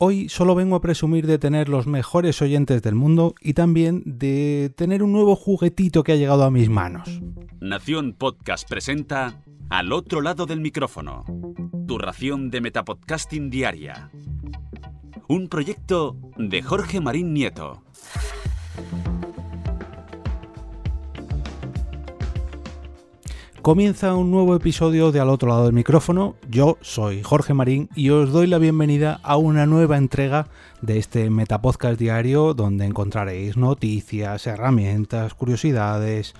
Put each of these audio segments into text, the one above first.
Hoy solo vengo a presumir de tener los mejores oyentes del mundo y también de tener un nuevo juguetito que ha llegado a mis manos. Nación Podcast presenta Al otro lado del micrófono, tu ración de Metapodcasting diaria. Un proyecto de Jorge Marín Nieto. Comienza un nuevo episodio de Al otro lado del micrófono. Yo soy Jorge Marín y os doy la bienvenida a una nueva entrega de este Metapodcast diario donde encontraréis noticias, herramientas, curiosidades,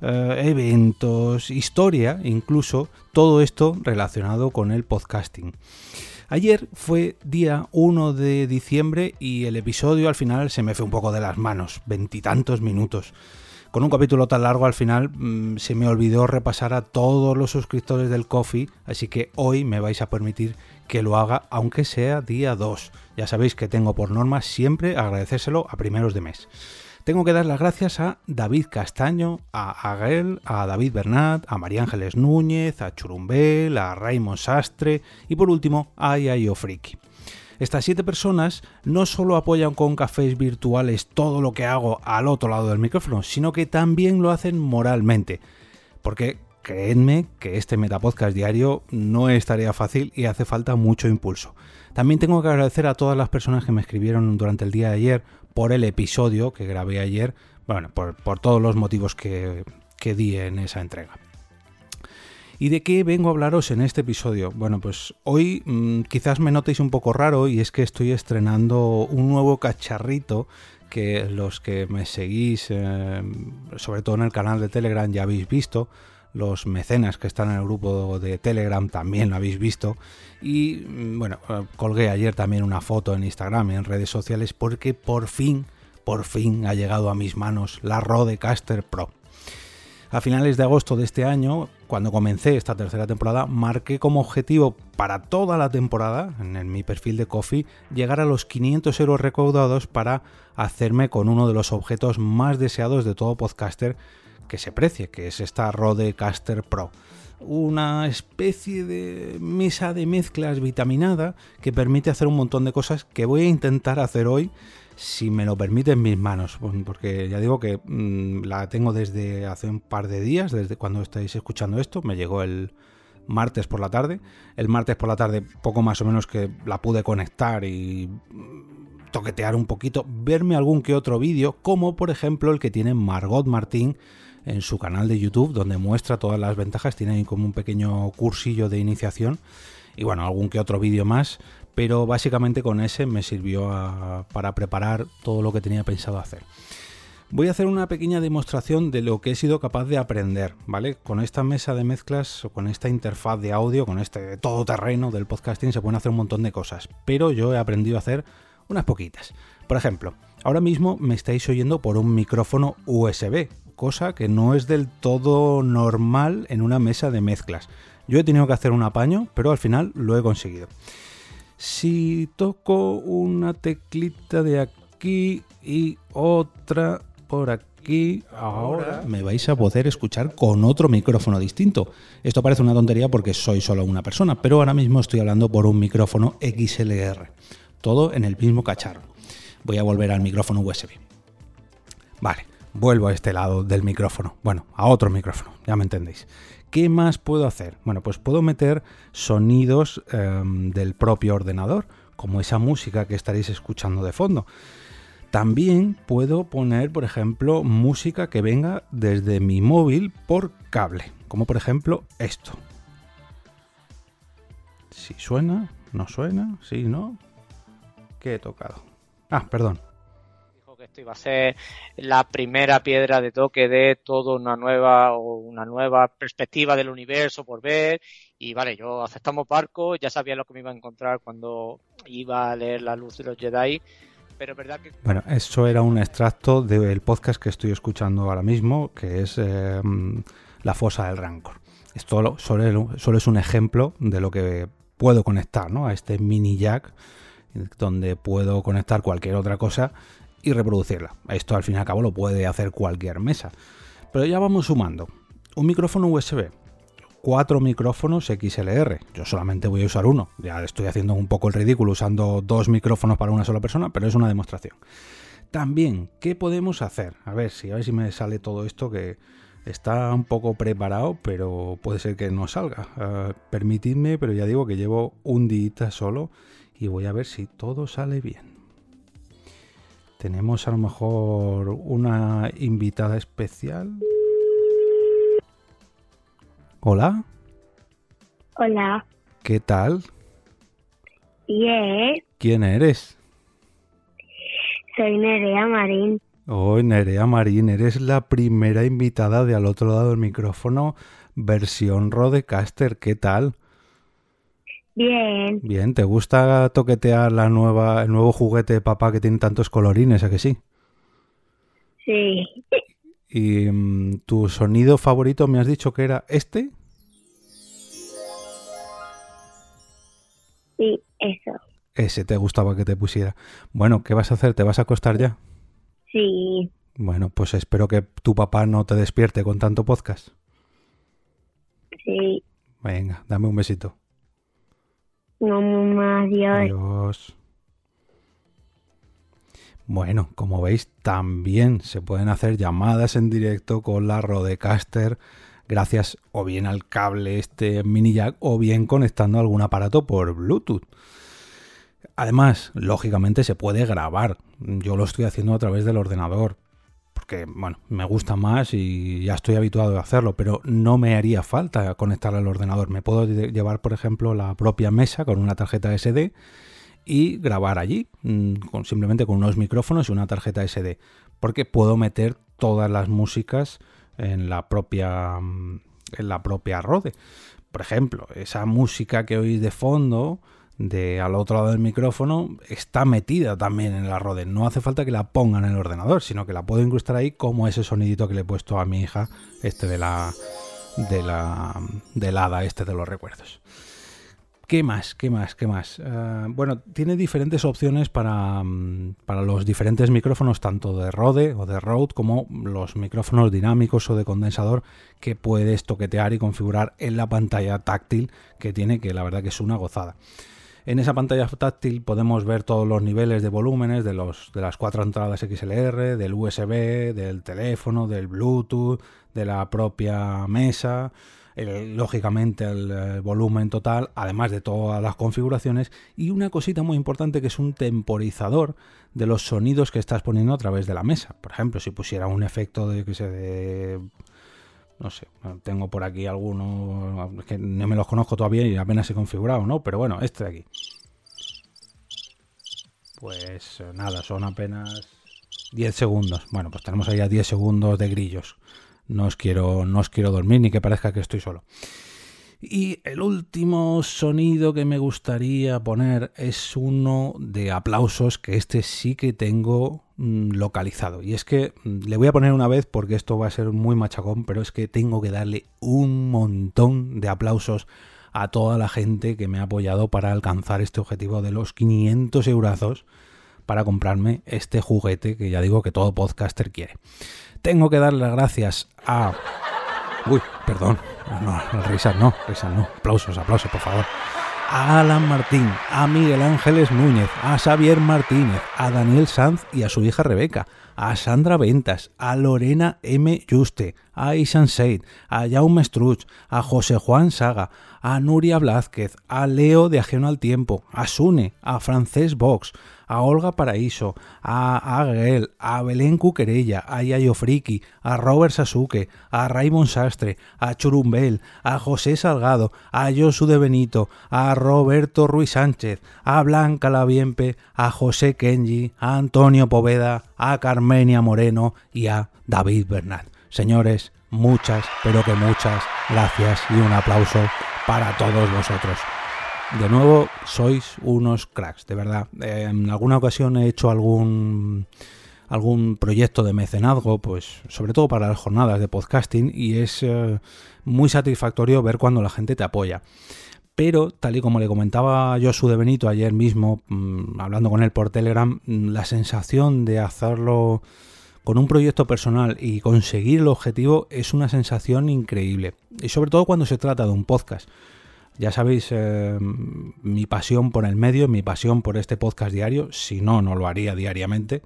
eh, eventos, historia, incluso todo esto relacionado con el podcasting. Ayer fue día 1 de diciembre y el episodio al final se me fue un poco de las manos, veintitantos minutos con un capítulo tan largo al final mm, se me olvidó repasar a todos los suscriptores del Coffee, así que hoy me vais a permitir que lo haga aunque sea día 2. Ya sabéis que tengo por norma siempre agradecérselo a primeros de mes. Tengo que dar las gracias a David Castaño, a Aguel, a David Bernat, a María Ángeles Núñez, a Churumbel, a Raymond Sastre y por último a Yayo Friki. Estas siete personas no solo apoyan con cafés virtuales todo lo que hago al otro lado del micrófono, sino que también lo hacen moralmente. Porque creedme que este Metapodcast diario no es tarea fácil y hace falta mucho impulso. También tengo que agradecer a todas las personas que me escribieron durante el día de ayer por el episodio que grabé ayer, bueno, por, todos los motivos que, que di en esa entrega. ¿Y de qué vengo a hablaros en este episodio? Bueno, pues hoy mm, quizás me notéis un poco raro y es que estoy estrenando un nuevo cacharrito que los que me seguís, eh, sobre todo en el canal de Telegram, ya habéis visto. Los mecenas que están en el grupo de Telegram también lo habéis visto. Y mm, bueno, eh, colgué ayer también una foto en Instagram y en redes sociales porque por fin, por fin ha llegado a mis manos la Rodecaster Pro. A finales de agosto de este año, cuando comencé esta tercera temporada, marqué como objetivo para toda la temporada, en mi perfil de Coffee, llegar a los 500 euros recaudados para hacerme con uno de los objetos más deseados de todo podcaster que se precie, que es esta Rodecaster Pro. Una especie de mesa de mezclas vitaminada que permite hacer un montón de cosas que voy a intentar hacer hoy si me lo permiten mis manos, porque ya digo que mm, la tengo desde hace un par de días, desde cuando estáis escuchando esto, me llegó el martes por la tarde, el martes por la tarde poco más o menos que la pude conectar y mm, toquetear un poquito, verme algún que otro vídeo, como por ejemplo el que tiene Margot Martín en su canal de YouTube, donde muestra todas las ventajas, tiene ahí como un pequeño cursillo de iniciación. Y bueno, algún que otro vídeo más pero básicamente con ese me sirvió para preparar todo lo que tenía pensado hacer. Voy a hacer una pequeña demostración de lo que he sido capaz de aprender, ¿vale? Con esta mesa de mezclas con esta interfaz de audio, con este todoterreno del podcasting se pueden hacer un montón de cosas, pero yo he aprendido a hacer unas poquitas. Por ejemplo, ahora mismo me estáis oyendo por un micrófono USB, cosa que no es del todo normal en una mesa de mezclas. Yo he tenido que hacer un apaño, pero al final lo he conseguido. Si toco una teclita de aquí y otra por aquí, ahora me vais a poder escuchar con otro micrófono distinto. Esto parece una tontería porque soy solo una persona, pero ahora mismo estoy hablando por un micrófono XLR. Todo en el mismo cacharro. Voy a volver al micrófono USB. Vale, vuelvo a este lado del micrófono. Bueno, a otro micrófono, ya me entendéis. ¿Qué más puedo hacer? Bueno, pues puedo meter sonidos em, del propio ordenador, como esa música que estaréis escuchando de fondo. También puedo poner, por ejemplo, música que venga desde mi móvil por cable, como por ejemplo esto. Si suena, no suena, si no, ¿qué he tocado? Ah, perdón, esto iba a ser la primera piedra de toque de toda una nueva o una nueva perspectiva del universo por ver y vale, yo aceptamos barco, ya sabía lo que me iba a encontrar cuando iba a leer La luz de los Jedi, pero verdad que... Bueno, eso era un extracto del podcast que estoy escuchando ahora mismo, que es eh, La fosa del rancor. Esto solo, solo es un ejemplo de lo que puedo conectar ¿no? a este mini jack donde puedo conectar cualquier otra cosa y reproducirla. Esto al fin y al cabo lo puede hacer cualquier mesa. Pero ya vamos sumando. Un micrófono USB, cuatro micrófonos XLR. Yo solamente voy a usar uno. Ya estoy haciendo un poco el ridículo usando dos micrófonos para una sola persona, pero es una demostración. También, ¿qué podemos hacer? A ver si a ver si me sale todo esto que está un poco preparado, pero puede ser que no salga. Uh, permitidme, pero ya digo que llevo un día solo y voy a ver si todo sale bien. Tenemos a lo mejor una invitada especial. Hola. Hola. ¿Qué tal? Bien. ¿Quién eres? Soy Nerea Marín. Oh, Nerea Marín, eres la primera invitada de al otro lado del micrófono, versión Rodecaster. ¿Qué tal? Bien. Bien, ¿te gusta toquetear la nueva, el nuevo juguete de papá que tiene tantos colorines, a que sí? Sí. ¿Y mm, tu sonido favorito me has dicho que era este? Sí, eso. Ese te gustaba que te pusiera. Bueno, ¿qué vas a hacer? ¿Te vas a acostar ya? Sí. Bueno, pues espero que tu papá no te despierte con tanto podcast. Sí. Venga, dame un besito. No, mamá, adiós. Adiós. Bueno, como veis, también se pueden hacer llamadas en directo con la Rodecaster gracias o bien al cable este mini jack o bien conectando algún aparato por Bluetooth. Además, lógicamente se puede grabar. Yo lo estoy haciendo a través del ordenador. Porque, bueno, me gusta más y ya estoy habituado a hacerlo, pero no me haría falta conectar al ordenador. Me puedo llevar, por ejemplo, la propia mesa con una tarjeta SD y grabar allí, con, simplemente con unos micrófonos y una tarjeta SD. Porque puedo meter todas las músicas en la propia, en la propia Rode. Por ejemplo, esa música que oís de fondo de al otro lado del micrófono está metida también en la Rode. No hace falta que la pongan en el ordenador, sino que la puedo incrustar ahí como ese sonidito que le he puesto a mi hija, este de la de la del hada este de los recuerdos. ¿Qué más? ¿Qué más? ¿Qué más? Uh, bueno, tiene diferentes opciones para, um, para, los diferentes micrófonos, tanto de Rode o de Rode, como los micrófonos dinámicos o de condensador que puedes toquetear y configurar en la pantalla táctil que tiene, que la verdad que es una gozada. En esa pantalla táctil podemos ver todos los niveles de volúmenes de, los, de las cuatro entradas XLR, del USB, del teléfono, del Bluetooth, de la propia mesa, lógicamente el, el, volumen total, además de todas las configuraciones, y una cosita muy importante que es un temporizador de los sonidos que estás poniendo a través de la mesa. Por ejemplo, si pusiera un efecto de que se de no sé, tengo por aquí algunos que no me los conozco todavía y apenas he configurado, ¿no? Pero bueno, este de aquí. Pues nada, son apenas 10 segundos. Bueno, pues tenemos ahí a 10 segundos de grillos. No os quiero, no os quiero dormir ni que parezca que estoy solo. Y el último sonido que me gustaría poner es uno de aplausos que este sí que tengo mmm, localizado. Y es que mmm, le voy a poner una vez porque esto va a ser muy machacón, pero es que tengo que darle un montón de aplausos a toda la gente que me ha apoyado para alcanzar este objetivo de los 500 eurazos para comprarme este juguete que ya digo que todo podcaster quiere. Tengo que darle las gracias a... Uy, perdón, no, risas no, risas no. Aplausos, aplausos, por favor. A Alan Martín, a Miguel Ángeles Núñez, a Xavier Martínez, a Daniel Sanz y a su hija Rebeca, a Sandra Ventas, a Lorena M. Juste, a Isan Seid, a Jaume Struch, a José Juan Saga, a Nuria Blázquez, a Leo de Ajeno al Tiempo, a Sune, a Francés Vox, a Olga Paraíso, a Aguel, a Belén Cuquerella, a Yayo Friki, a Robert Sasuke, a Raymond Sastre, a Churumbel, a José Salgado, a Josu de Benito, a Roberto Ruiz Sánchez, a Blanca Laviempe, a José Kenji, a Antonio Poveda, a Carmenia Moreno y a David Bernat. Señores, muchas, pero que muchas gracias y un aplauso para todos vosotros. De nuevo, sois unos cracks, de verdad. Eh, en alguna ocasión he hecho algún algún proyecto de mecenazgo, pues sobre todo para las jornadas de podcasting y es eh, muy satisfactorio ver cuando la gente te apoya. Pero, tal y como le comentaba Josu de Benito ayer mismo, mmm, hablando con él por Telegram, la sensación de hacerlo con un proyecto personal y conseguir el objetivo es una sensación increíble. Y sobre todo cuando se trata de un podcast. Ya sabéis eh, mi pasión por el medio, mi pasión por este podcast diario, si no, no lo haría diariamente.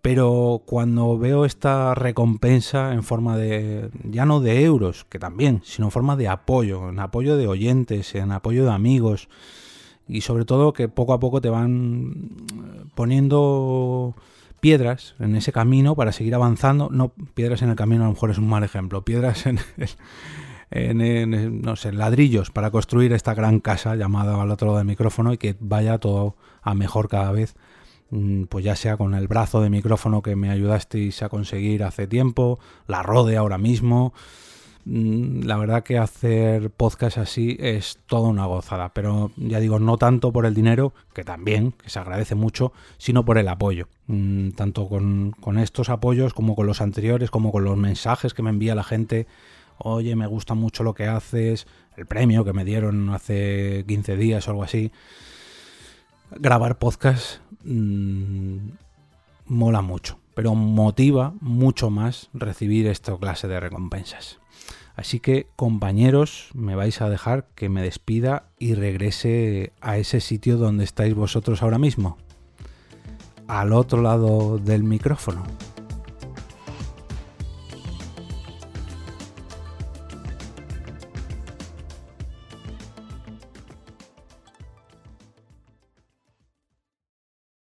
Pero cuando veo esta recompensa en forma de, ya no de euros, que también, sino en forma de apoyo, en apoyo de oyentes, en apoyo de amigos, y sobre todo que poco a poco te van poniendo piedras en ese camino para seguir avanzando. No, piedras en el camino a lo mejor es un mal ejemplo, piedras en, en, no sé, ladrillos para construir esta gran casa llamada al otro lado del micrófono y que vaya todo a mejor cada vez. Mm, pues ya sea con el brazo de micrófono que me ayudasteis a conseguir hace tiempo, la Rode ahora mismo. Mm, la verdad que hacer podcast así es toda una gozada, pero ya digo, no tanto por el dinero, que también, que se agradece mucho, sino por el apoyo. Mm, tanto con estos apoyos como con los anteriores, como con los mensajes que me envía la gente oye, me gusta mucho lo que haces, el premio que me dieron hace 15 días o algo así. Grabar podcast mmm, mola mucho, pero motiva mucho más recibir esta clase de recompensas. Así que compañeros, me vais a dejar que me despida y regrese a ese sitio donde estáis vosotros ahora mismo, al otro lado del micrófono.